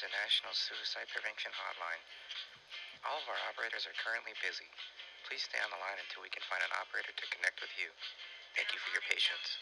The National Suicide Prevention Hotline. All of our operators are currently busy. Please stay on the line until we can find an operator to connect with you. Thank you for your patience.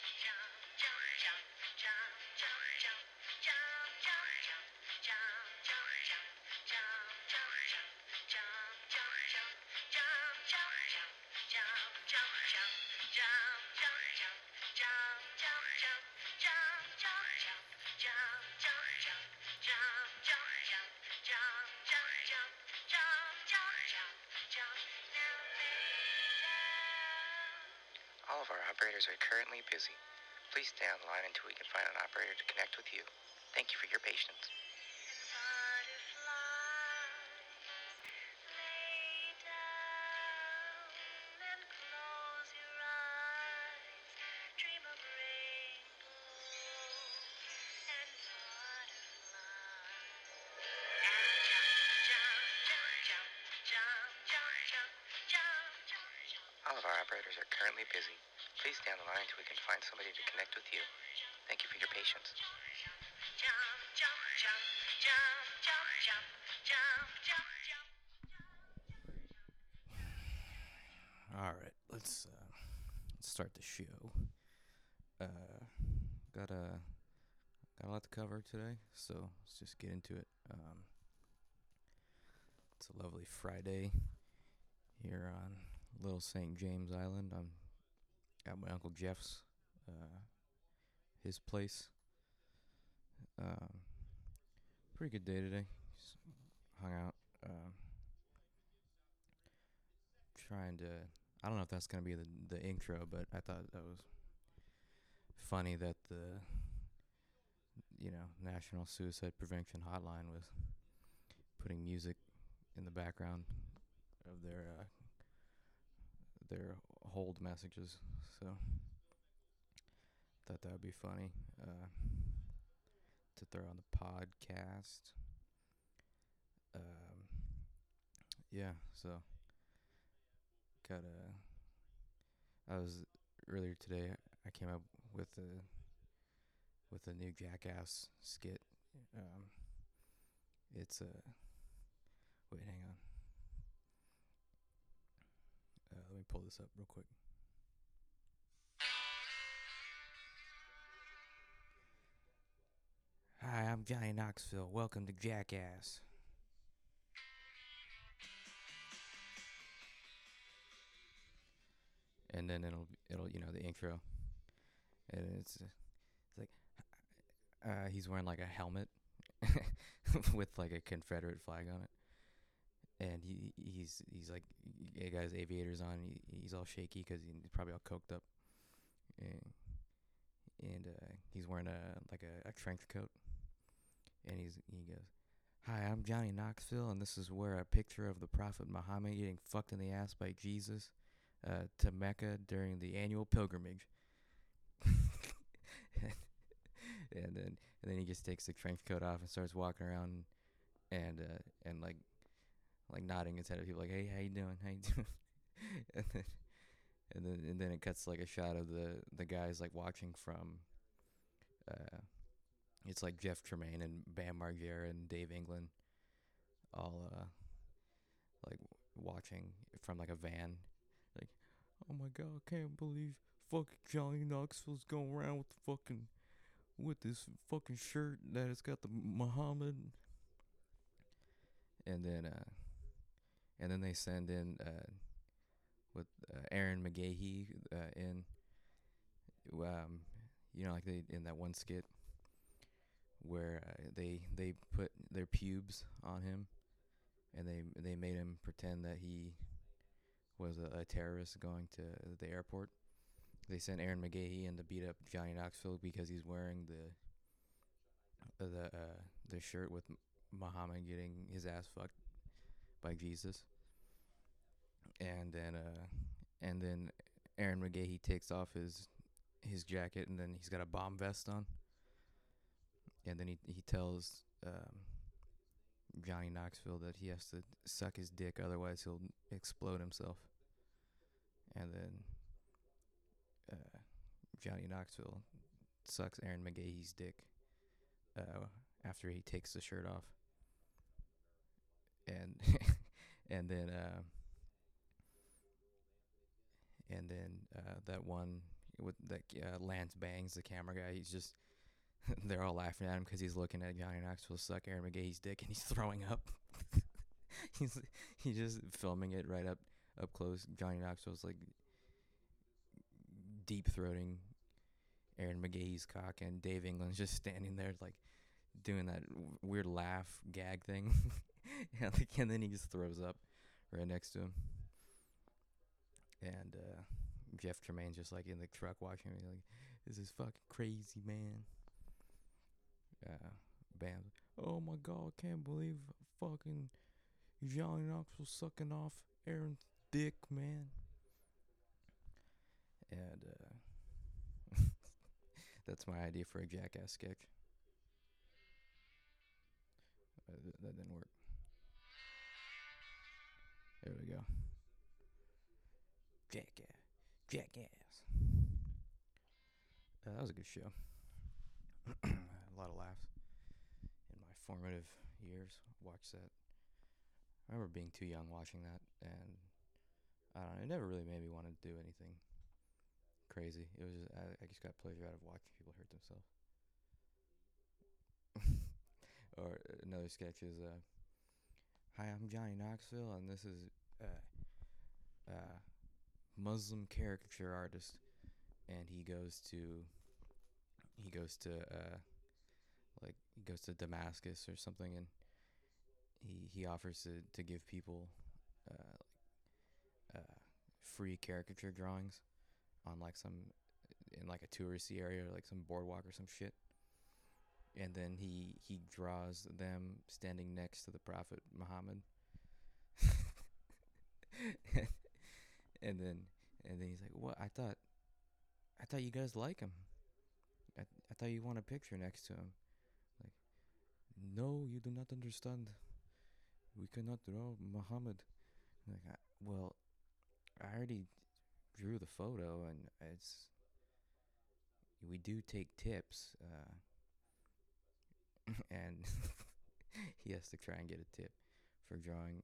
Of our operators are currently busy. Please stay on the line until we can find an operator to connect with you. Thank you for your patience. We can find somebody to connect with you. Thank you for your patience. All right, let's uh, start the show. Uh, got a got a lot to cover today, so let's just get into it. Um, it's a lovely Friday here on Little St. James Island. I'm at my uncle Jeff's, uh, his place. Um, pretty good day today. Just hung out. Um, trying to. I don't know if that's gonna be the the intro, but I thought that was funny that the you know National Suicide Prevention Hotline was putting music in the background of their uh, their hold messages. So thought that would be funny uh, to throw on the podcast. Um, yeah, so got a. I was earlier today. I came up with a with a new Jackass skit. Um, it's a. Wait, hang on. Uh, let me pull this up real quick. Hi, I'm Johnny Knoxville. Welcome to Jackass. And then it'll it'll you know the intro, and it's it's like uh, he's wearing like a helmet with like a Confederate flag on it and he he's he's like he got his aviators on. He, he's all shaky because he's probably all coked up, and and uh, he's wearing a like a, a trench coat, and he's he goes, "Hi, I'm Johnny Knoxville, and this is where a picture of the Prophet Muhammad getting fucked in the ass by Jesus uh, to Mecca during the annual pilgrimage." and, then and then he just takes the trench coat off and starts walking around, and uh, and like like nodding his head at people like, "Hey, how you doing? How you doing?" and then and then and then it cuts like a shot of the the guys like watching from uh it's like Jeff Tremaine and Bam Margera and Dave England all uh like watching from like a van like oh my god I can't believe fucking Johnny Knoxville's going around with the fucking with this fucking shirt that it's got the Muhammad and then uh and then they send in uh, with uh, Ehren McGhehey uh, in, um, you know, like they in that one skit where uh, they they put their pubes on him, and they they made him pretend that he was a, a terrorist going to the airport. They sent Ehren McGhehey in to beat up Johnny Knoxville because he's wearing the the uh, the shirt with Muhammad getting his ass fucked by Jesus. And then uh and then Ehren McGhehey takes off his his jacket and then he's got a bomb vest on. And then he he tells um, Johnny Knoxville that he has to suck his dick otherwise he'll explode himself. And then uh, Johnny Knoxville sucks Ehren McGhehey's dick uh, after he takes the shirt off, and and then uh, and then uh, that one with that uh, Lance Bangs, the camera guy, he's just they're all laughing at him because he's looking at Johnny Knoxville suck Ehren McGhehey's dick and he's throwing up. he's he's just filming it right up up close. Johnny Knoxville's like deep throating Ehren McGhehey's cock, and Dave England's just standing there like doing that w- weird laugh gag thing, and, like, and then he just throws up right next to him. And uh, Jeff Tremaine's just like in the truck watching me, like, "This is fucking crazy, man." Uh, oh my god, can't believe fucking Johnny Knoxville sucking off Aaron's dick, man. And uh, that's my idea for a jackass sketch. Uh, th- that didn't work. There we go. Jackass. Jackass. Uh, that was a good show. a lot of laughs in my formative years. Watched that. I remember being too young watching that, and I don't know. It never really made me want to do anything crazy. It was just, I, I just got pleasure out of watching people hurt themselves. or uh, another sketch is, uh, "Hi, I'm Johnny Knoxville, and this is uh, uh, Muslim caricature artist," and he goes to he goes to uh, like he goes to Damascus or something, and he he offers to to give people uh, uh, free caricature drawings on like some in like a touristy area or like some boardwalk or some shit. And then he he draws them standing next to the Prophet Muhammad. and then and then he's like, "What? I thought I thought you guys like him. I I thought you want a picture next to him." Like, "No, you do not understand. We cannot draw Muhammad." Like, I, well, I already drew the photo, and it's we do take tips, uh, and he has to try and get a tip for drawing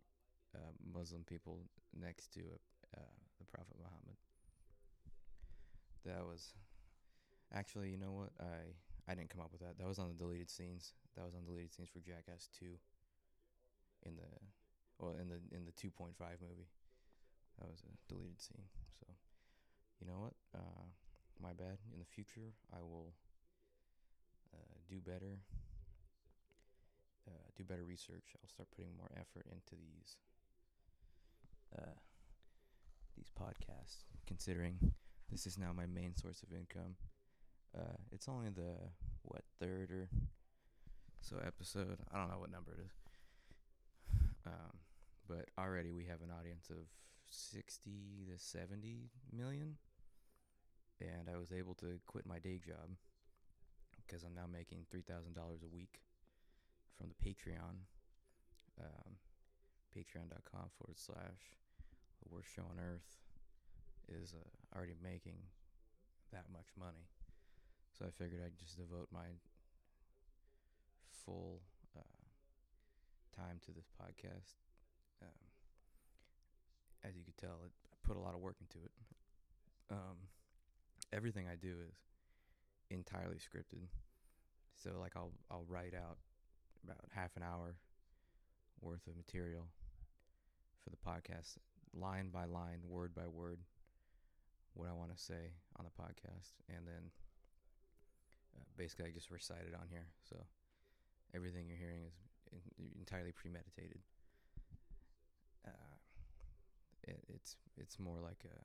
uh, Muslim people next to uh, the Prophet Muhammad. That was actually, you know what? I I didn't come up with that. That was on the deleted scenes. That was on deleted scenes for Jackass Two. In the well, in the in the two point five movie, that was a deleted scene. So, you know what? Uh, my bad. In the future, I will uh, do better. Uh, do better research. I'll start putting more effort into these uh, these podcasts. Considering this is now my main source of income. Uh, it's only the what third or so episode. I don't know what number it is. Um, but already we have an audience of 60 to 70 million and I was able to quit my day job because I'm now making three thousand dollars a week from the Patreon. Um, Patreon.com forward slash the worst show on earth is uh, already making that much money, so I figured I'd just devote my full uh, time to this podcast. Um, as you could tell, it, I put a lot of work into it. Um, everything I do is entirely scripted. So like I'll I'll write out about half an hour worth of material for the podcast, line by line, word by word, what I want to say on the podcast, and then uh, basically I just recite it on here. So everything you're hearing is in, entirely premeditated. Uh, it, it's it's more like a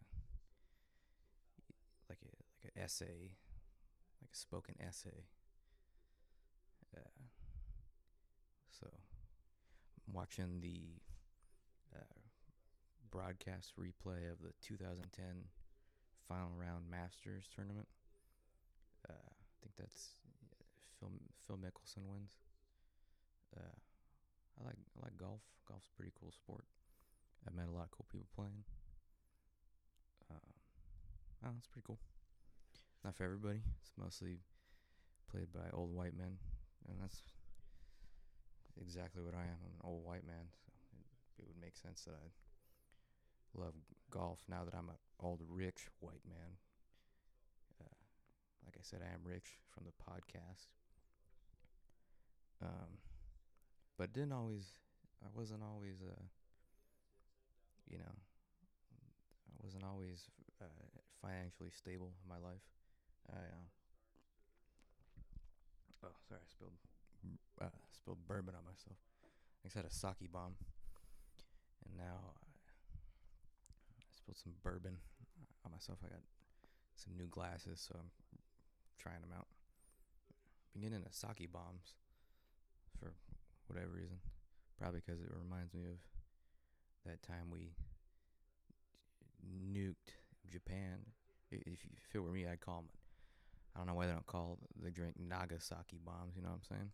like a like an essay, like a spoken essay. Uh, so, I'm watching the uh, broadcast replay of the 2010 final round Masters tournament. Uh, I think that's Phil Phil Mickelson wins. Uh, I like I like golf. Golf's a pretty cool sport. I've met a lot of cool people playing. Um, oh, it's pretty cool. Not for everybody. It's mostly played by old white men, and that's exactly what I am. I'm an old white man, so it, it would make sense that I love golf now that I'm an old rich white man. Uh, like I said, I am rich from the podcast. Um, but didn't always. I wasn't always. Uh, you know, I wasn't always uh, financially stable in my life. I. Uh, oh, sorry, I spilled uh, spilled bourbon on myself. I just had a sake bomb, and now I, I spilled some bourbon on myself. I got some new glasses, so I'm trying them out. Been getting into sake bombs for whatever reason. Probably because it reminds me of that time we nuked Japan. If you, it were me, I'd call them. I don't know why they don't call the drink Nagasaki bombs. You know what I'm saying?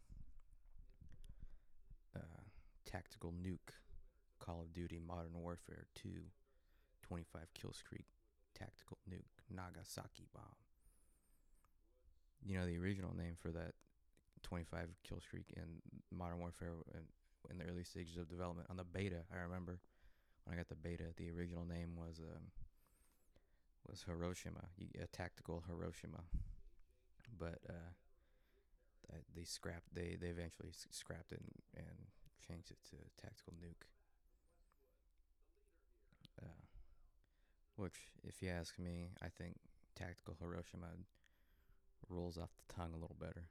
Uh, tactical nuke, Call of Duty Modern Warfare 2, 25 kill streak, tactical nuke, Nagasaki bomb. You know the original name for that 25 kill streak in Modern Warfare in, in the early stages of development on the beta. I remember when I got the beta, the original name was um, was Hiroshima, a tactical Hiroshima, but uh, they scrapped they they eventually scrapped it and, and changed it to tactical nuke. Uh, which, if you ask me, I think tactical Hiroshima rolls off the tongue a little better.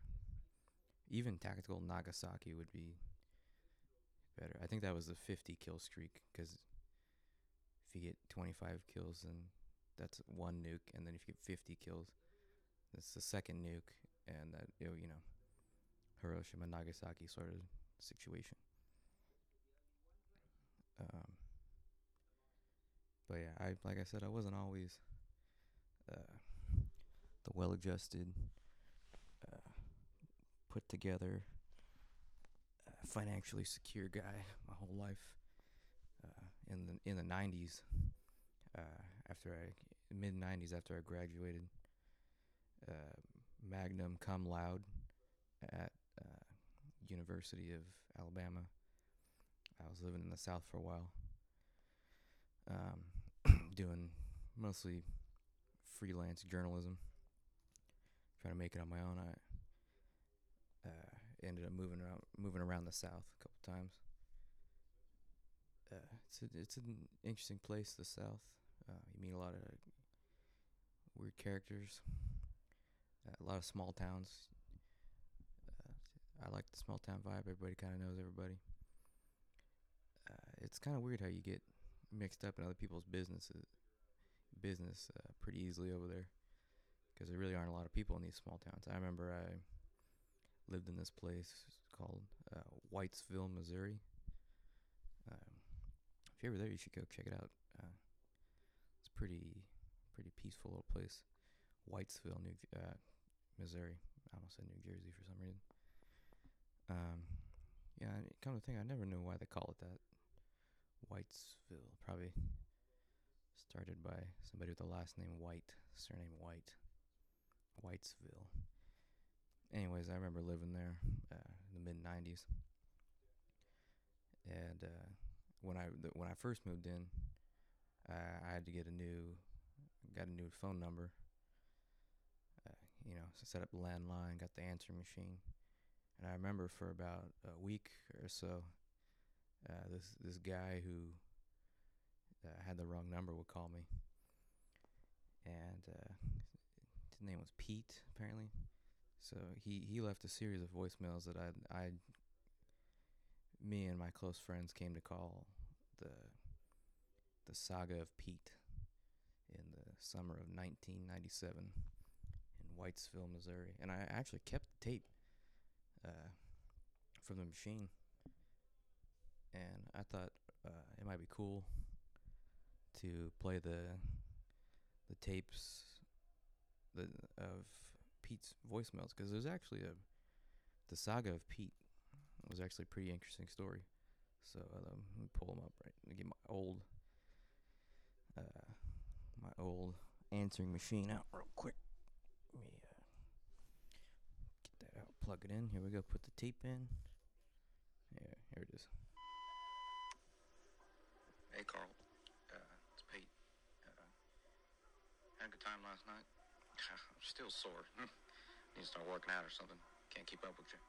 Even tactical Nagasaki would be better. I think that was the 50 kill streak because if you get 25 kills, then that's one nuke, and then if you get 50 kills, that's the second nuke, and that you know Hiroshima Nagasaki sort of situation. Um, but yeah, I like I said, I wasn't always uh, the well-adjusted, uh, put together, uh, financially secure guy my whole life. Uh, in the in the '90s, uh, after I mid '90s, after I graduated, uh, magnum cum laude at University of Alabama. I was living in the South for a while, um, doing mostly freelance journalism, trying to make it on my own. I uh, ended up moving around, moving around the South a couple times. Uh, it's a, it's an interesting place, the South. Uh, you meet a lot of weird characters, a lot of small towns. I like the small town vibe. Everybody kind of knows everybody. Uh, it's kind of weird how you get mixed up in other people's businesses, business uh, pretty easily over there, because there really aren't a lot of people in these small towns. I remember I lived in this place called uh, Whitesville, Missouri. Um, if you're ever there, you should go check it out. Uh, it's pretty, pretty peaceful little place. Whitesville, New uh, Missouri. I almost said New Jersey for some reason. Um, yeah, come to think, I never knew why they call it that. Whitesville, probably started by somebody with the last name White, surname White. Whitesville. Anyways, I remember living there uh, in the mid '90s, and uh, when I th- when I first moved in, uh, I had to get a new got a new phone number. Uh, you know, so set up landline, got the answering machine and I remember for about a week or so, uh, this this guy who uh, had the wrong number would call me, and uh, his name was Pete apparently. So he he left a series of voicemails that I I me and my close friends came to call the the saga of Pete in the summer of 1997 in Whitesville, Missouri, and I actually kept the tape uh, from the machine, and I thought uh, it might be cool to play the the tapes the of Pete's voicemails because there's actually a the saga of Pete was actually a pretty interesting story. So um, let me pull them up right. Me get my old uh, my old answering machine out real quick. plug it in. Here we go. Put the tape in. Yeah, here it is. Hey, Carl. Uh, it's Pete. Uh, had a good time last night. I'm still sore. Need to start working out or something. Can't keep up with you.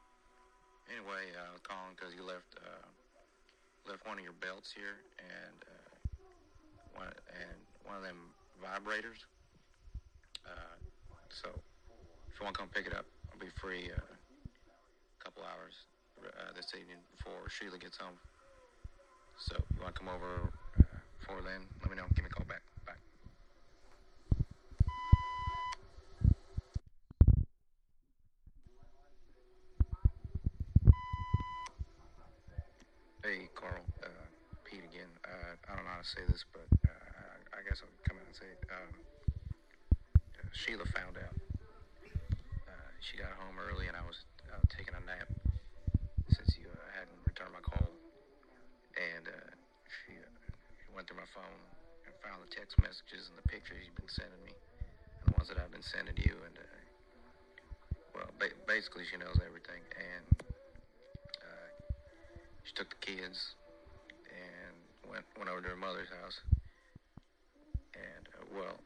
Anyway, uh, calling because you left uh, left one of your belts here and uh, one and one of them vibrators. Uh, so if you want to come pick it up, I'll be free uh, couple hours uh, this evening before Sheila gets home. So you want to come over uh, before then? Let me know. Give me a call back. Hey, Carl. Uh, Pete again. Uh, I don't know how to say this, but uh, I guess I'll come out and say it. Um, uh, Sheila found out. She got home early, and I was taking a nap since you uh, hadn't returned my call. And uh, she, uh, she went through my phone and found the text messages and the pictures you've been sending me, and the ones that I've been sending you. And uh, well, ba- basically, she knows everything. And uh, she took the kids and went went over to her mother's house. And well,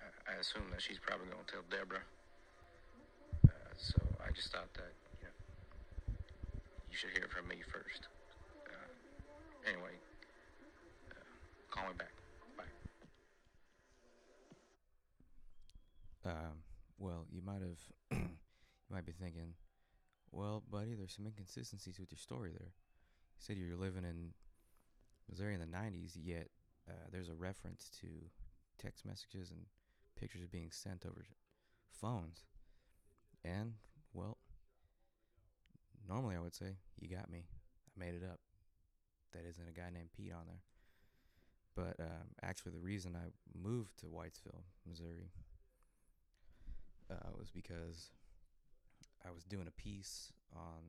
I, I assume that she's probably going to tell Deborah. So just thought that you know you should hear from me first. Uh, anyway, uh, call me back. Bye. Um, well, you might have, you might be thinking, well, buddy, there's some inconsistencies with your story there. You said you're living in Missouri in the 90s, yet uh, there's a reference to text messages and pictures being sent over phones. And, well, normally I would say, you got me. I made it up. That isn't a guy named Pete on there. But um, actually, the reason I moved to Whitesville, Missouri, uh, was because I was doing a piece on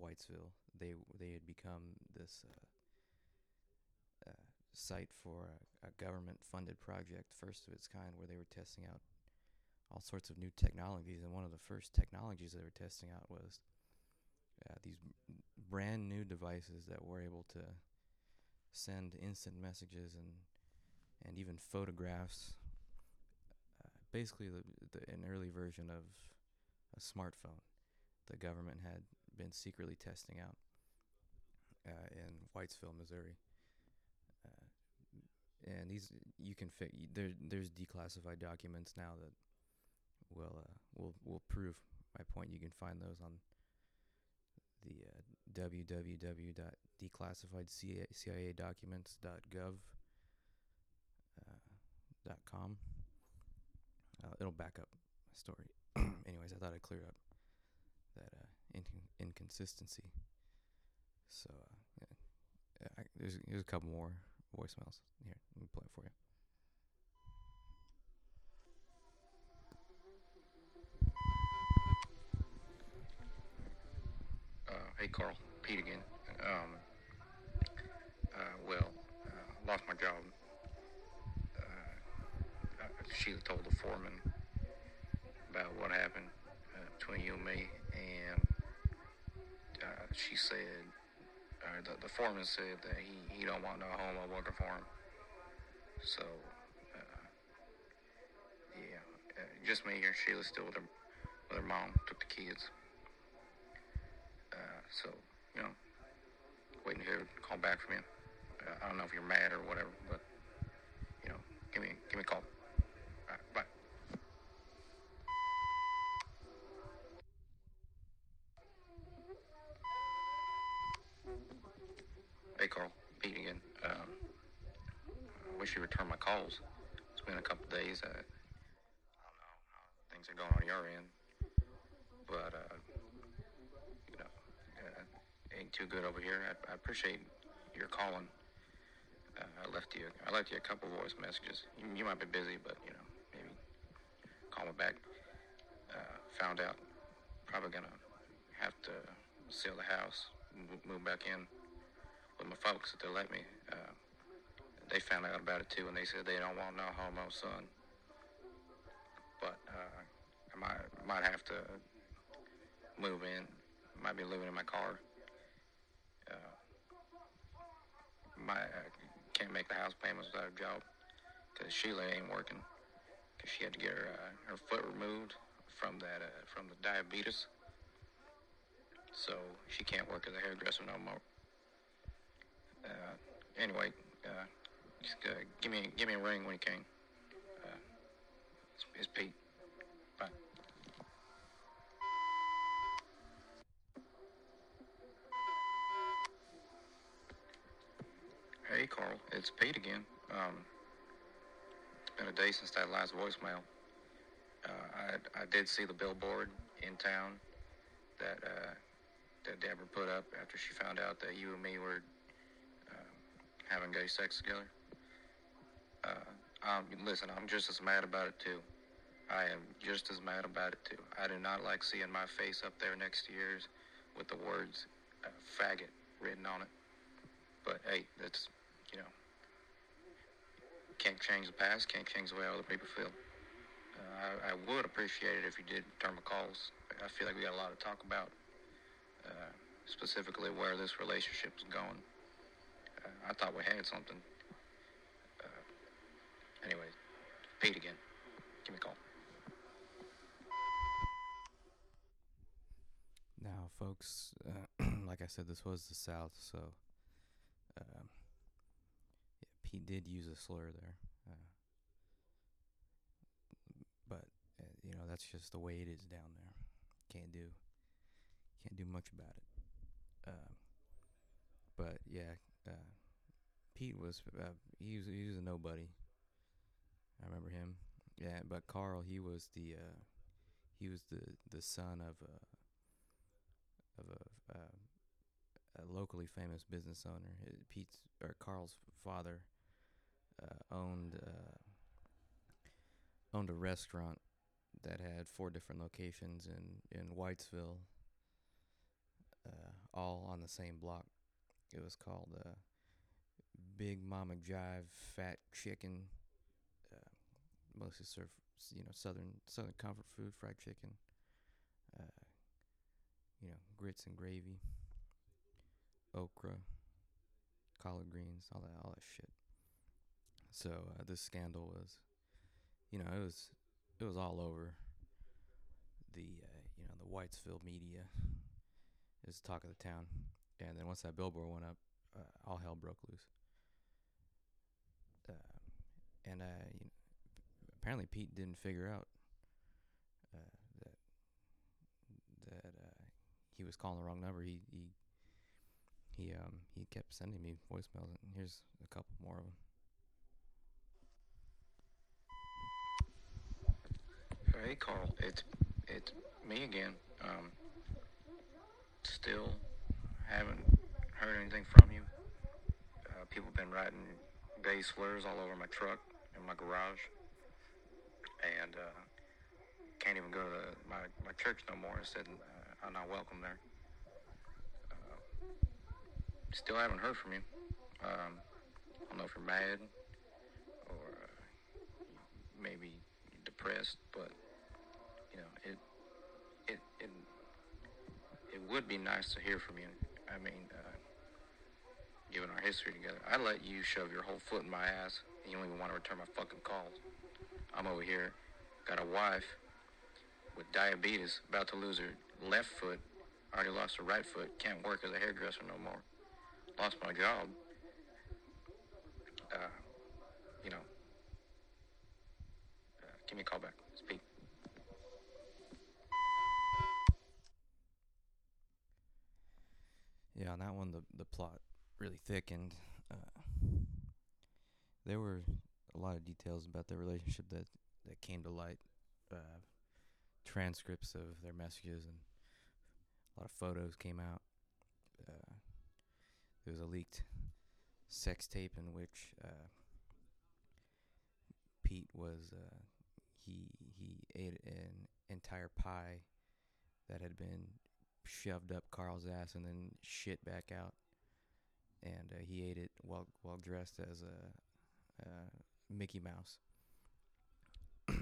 Whitesville. They they had become this uh, uh, site for a, a government-funded project, first of its kind, where they were testing out all sorts of new technologies. And one of the first technologies they were testing out was uh, these brand new devices that were able to send instant messages and and even photographs. Uh, basically, the, the, an early version of a smartphone. The government had been secretly testing out uh, in Whitesville, Missouri. Uh, and these you can fit. There, there's declassified documents now that will uh, will will prove my point. You can find those on the uh, www.declassifiedciadocuments.gov uh, com. Uh, it'll back up my story. Anyways, I thought I'd clear up that uh, in- inconsistency. So uh, yeah, I, there's there's a couple more voicemails here. Let me play it for you. Hey, Carl. Pete again. Um, uh, well, uh, lost my job. Uh, Sheila told the foreman about what happened uh, between you and me, and uh, she said, uh, the, the foreman said that he, he don't want no homo working for him. So, yeah, just me here. Sheila's still with her, with her mom. Took the kids. Uh, so, you know, waiting to call back from you. Uh, I don't know if you're mad or whatever, but you know, give me give me a call. Bye. Hey, Carl. Pete again. Um, I wish you returned my calls. It's been a couple days. Uh, I don't know how things are going on your end, but uh, uh, ain't too good over here. I, I appreciate your calling. Uh, I left you. I left you a couple voice messages. You, you might be busy, but you know, maybe call me back. Uh, found out probably gonna have to sell the house, move, back in with my folks if they let me. Uh, they found out about it too, and they said they don't want no homo son. But uh, I might might have to move in. Might be living in my car. Uh, my uh, can't make the house payments without a job because Sheila ain't working because she had to get her uh, her foot removed from that uh, from the diabetes, so she can't work as a hairdresser no more. Uh, anyway, uh, just, uh, give me give me a ring when you can. Uh, it's, it's Pete. It's Pete again. Um, it's been a day since that last voicemail. Uh, I, I did see the billboard in town that uh, that Deborah put up after she found out that you and me were uh, having gay sex together. Uh, um, listen, I'm just as mad about it too. I am just as mad about it too. I do not like seeing my face up there next to yours with the words uh, "faggot" written on it. But hey, that's can't change the past, can't change the way other people feel. Uh, I, I would appreciate it if you did return my calls. I feel like we got a lot to talk about, uh, specifically where this relationship is going. Uh, I thought we had something. Uh, anyway, Pete again. Give me a call. Now, folks, uh, like I said, this was the South, so Pete did use a slur there. Uh, but uh, you know that's just the way it is down there. Can't do can't do much about it. Um, but yeah, uh, Pete was uh, he was he was a nobody. I remember him. Yeah, but Carl he was the uh, he was the the son of a of a, uh, a locally famous business owner. Pete's or Carl's father uh, owned uh, owned a restaurant that had four different locations in in Whitesville, uh, all on the same block. It was called uh, Big Mama Jive Fat Chicken. Uh, mostly served, you know, southern southern comfort food, fried chicken. Uh, you know, grits and gravy, okra, collard greens, all that, all that shit. So uh, this scandal was, you know, it was, it was all over the, uh, you know, the Whitesville media. Was talk of the town, and then once that billboard went up, uh, all hell broke loose. Uh, and uh, you know, apparently Pete didn't figure out uh, that that uh, he was calling the wrong number. He he he um he kept sending me voicemails, and here's a couple more of them. Hey, Carl. It's it's me again. Um, still haven't heard anything from you. Uh, people have been writing gay slurs all over my truck and my garage, and uh, can't even go to my my church no more. Said uh, I'm not welcome there. Uh, still haven't heard from you. Um, I don't know if you're mad or uh, maybe depressed, but you know it it it it would be nice to hear from you. I mean, uh, given our history together, I let you shove your whole foot in my ass, and you don't even want to return my fucking calls. I'm over here, got a wife with diabetes, about to lose her left foot, already lost her right foot, can't work as a hairdresser no more, lost my job. Uh, you know, uh, give me a call back. Yeah, on that one, the the plot really thickened. Uh, there were a lot of details about their relationship that that came to light. Uh, transcripts of their messages and a lot of photos came out. Uh, there was a leaked sex tape in which uh, Pete was uh, he he ate an entire pie that had been shoved up Carl's ass and then shit back out, and uh, he ate it while while dressed as a, a Mickey Mouse, and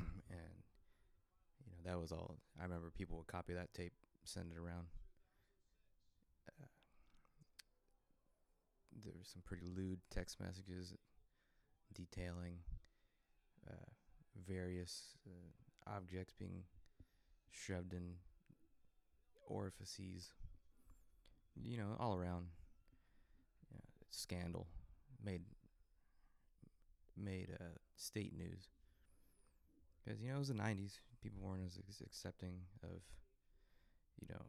you know that was all. I remember people would copy that tape, send it around. Uh, there's there's some pretty lewd text messages detailing uh, various uh, objects being shoved in orifices. You know, all around you know, scandal made made uh, state news. Because you know it was the '90s. People weren't as accepting of you know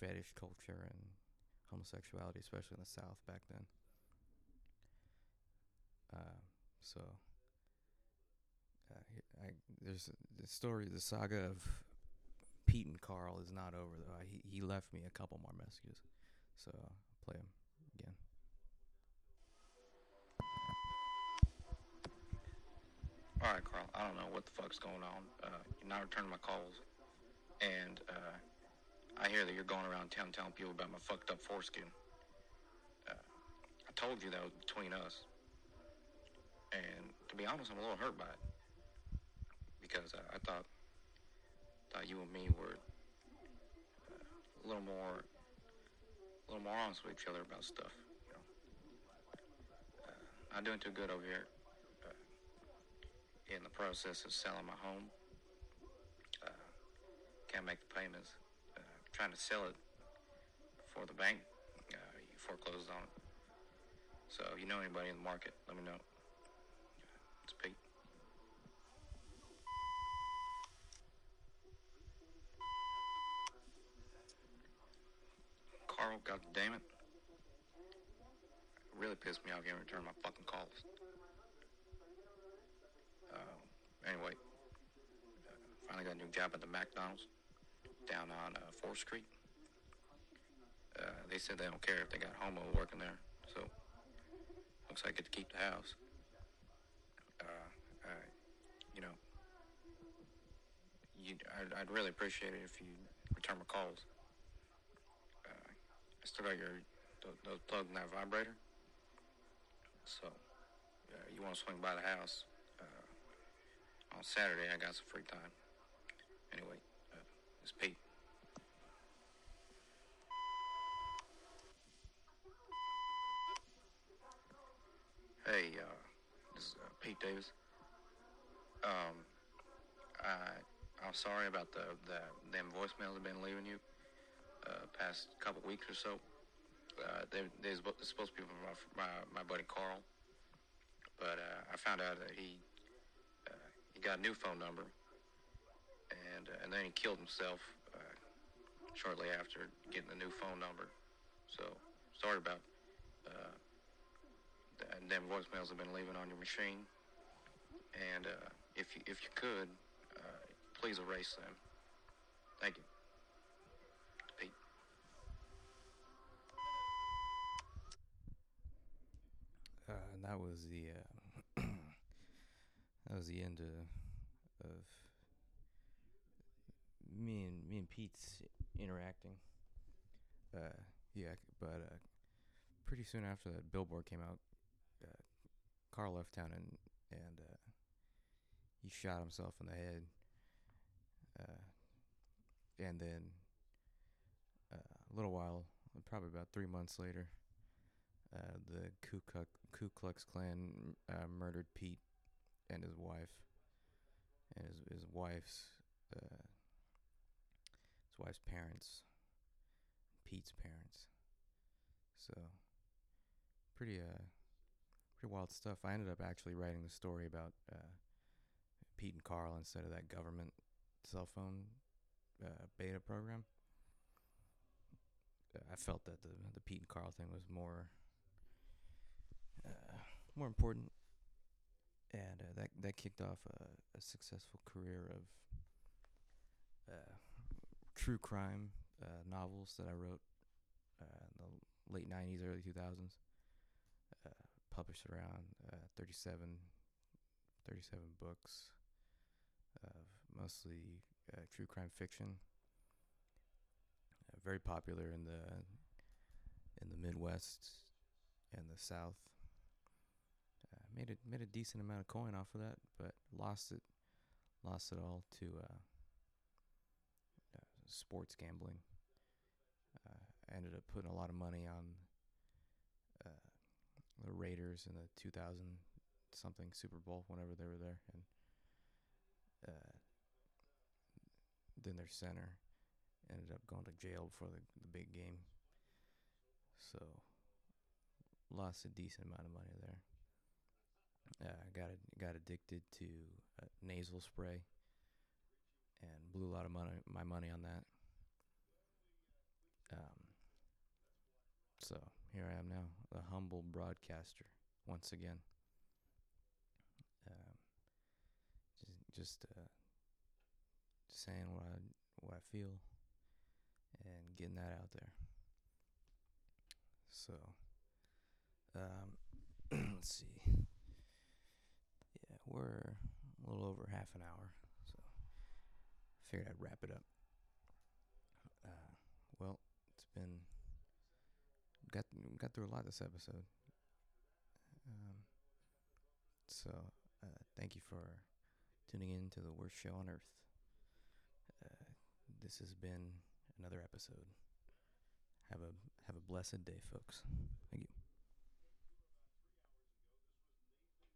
fetish culture and homosexuality, especially in the South back then. Uh, so, uh, I, there's the story, the saga of Pete and Carl is not over though. He he left me a couple more messages, so I'll play them again. All right, Carl. I don't know what the fuck's going on. Uh, you're not returning my calls, and uh, I hear that you're going around town telling people about my fucked up foreskin. Uh, I told you that was between us, and to be honest, I'm a little hurt by it because I thought thought you and me were uh, a little more a little more honest with each other about stuff. You know, uh, not doing too good over here in the process of selling my home. Uh, can't make the payments. Uh, trying to sell it for the bank. Uh, foreclosed on it. So you know anybody in the market, let me know. It's Pete. Carl, god damn it. Really pissed me off getting return my fucking calls. Uh, anyway, uh, finally got a new job at the McDonald's down on uh, 4th Street. Uh, they said they don't care if they got homo working there, so looks like I get to keep the house. Uh, I, you know, I'd, I'd really appreciate it if you return my calls. Still got your those, those plugs in that vibrator, so you want to swing by the house uh, on Saturday? I got some free time. Anyway, uh, it's Pete. Hey, uh, this is uh, Pete Davis. Um, I I'm sorry about the the them voicemails I've been leaving you uh, past couple weeks or so. Uh, they they're supposed to be from my my, my buddy Carl, but uh, I found out that he uh, he got a new phone number, and uh, and then he killed himself shortly after getting the new phone number. So sorry about uh, th- them voicemails I've been leaving on your machine, and if you if you could, please erase them. Thank you. Uh, and that was the uh, that was the end of, of me and me and Pete's interacting. Uh, yeah, but uh, pretty soon after that billboard came out, uh, Carl left town and and uh, he shot himself in the head. Uh, and then uh, a little while, probably about three months later, uh, the Ku Klux, Ku Klux Klan uh, murdered Pete and his wife, and his his wife's uh, his wife's parents, Pete's parents. So pretty uh pretty wild stuff. I ended up actually writing the story about uh, Pete and Carl instead of that government cell phone uh, beta program. Uh, I felt that the the Pete and Carl thing was more uh, more important, and uh, that that kicked off a, a successful career of uh, true crime uh, novels that I wrote uh, in the late '90s, early 2000s. Uh, published around uh, 37, 37 books of mostly true crime fiction. Very popular in the in the Midwest and the South. Made it made a decent amount of coin off of that, but lost it lost it all to uh, uh, sports gambling. Uh, ended up putting a lot of money on uh, Bears in the 2000 something Super Bowl whenever they were there, and uh, then their center ended up going to jail before the, the big game. So lost a decent amount of money there. Uh, I got got addicted to uh, nasal spray and blew a lot of money my money on that. Um, so here I am now, a humble broadcaster once again. Um, just just uh, saying what I what I feel and getting that out there. So, um, let's see. We're a little over half an hour, so I figured I'd wrap it up. Uh, well, it's been got got through a lot this episode. Um, so uh, thank you for tuning in to the worst show on earth. Uh, this has been another episode. Have a have a blessed day, folks. Thank you.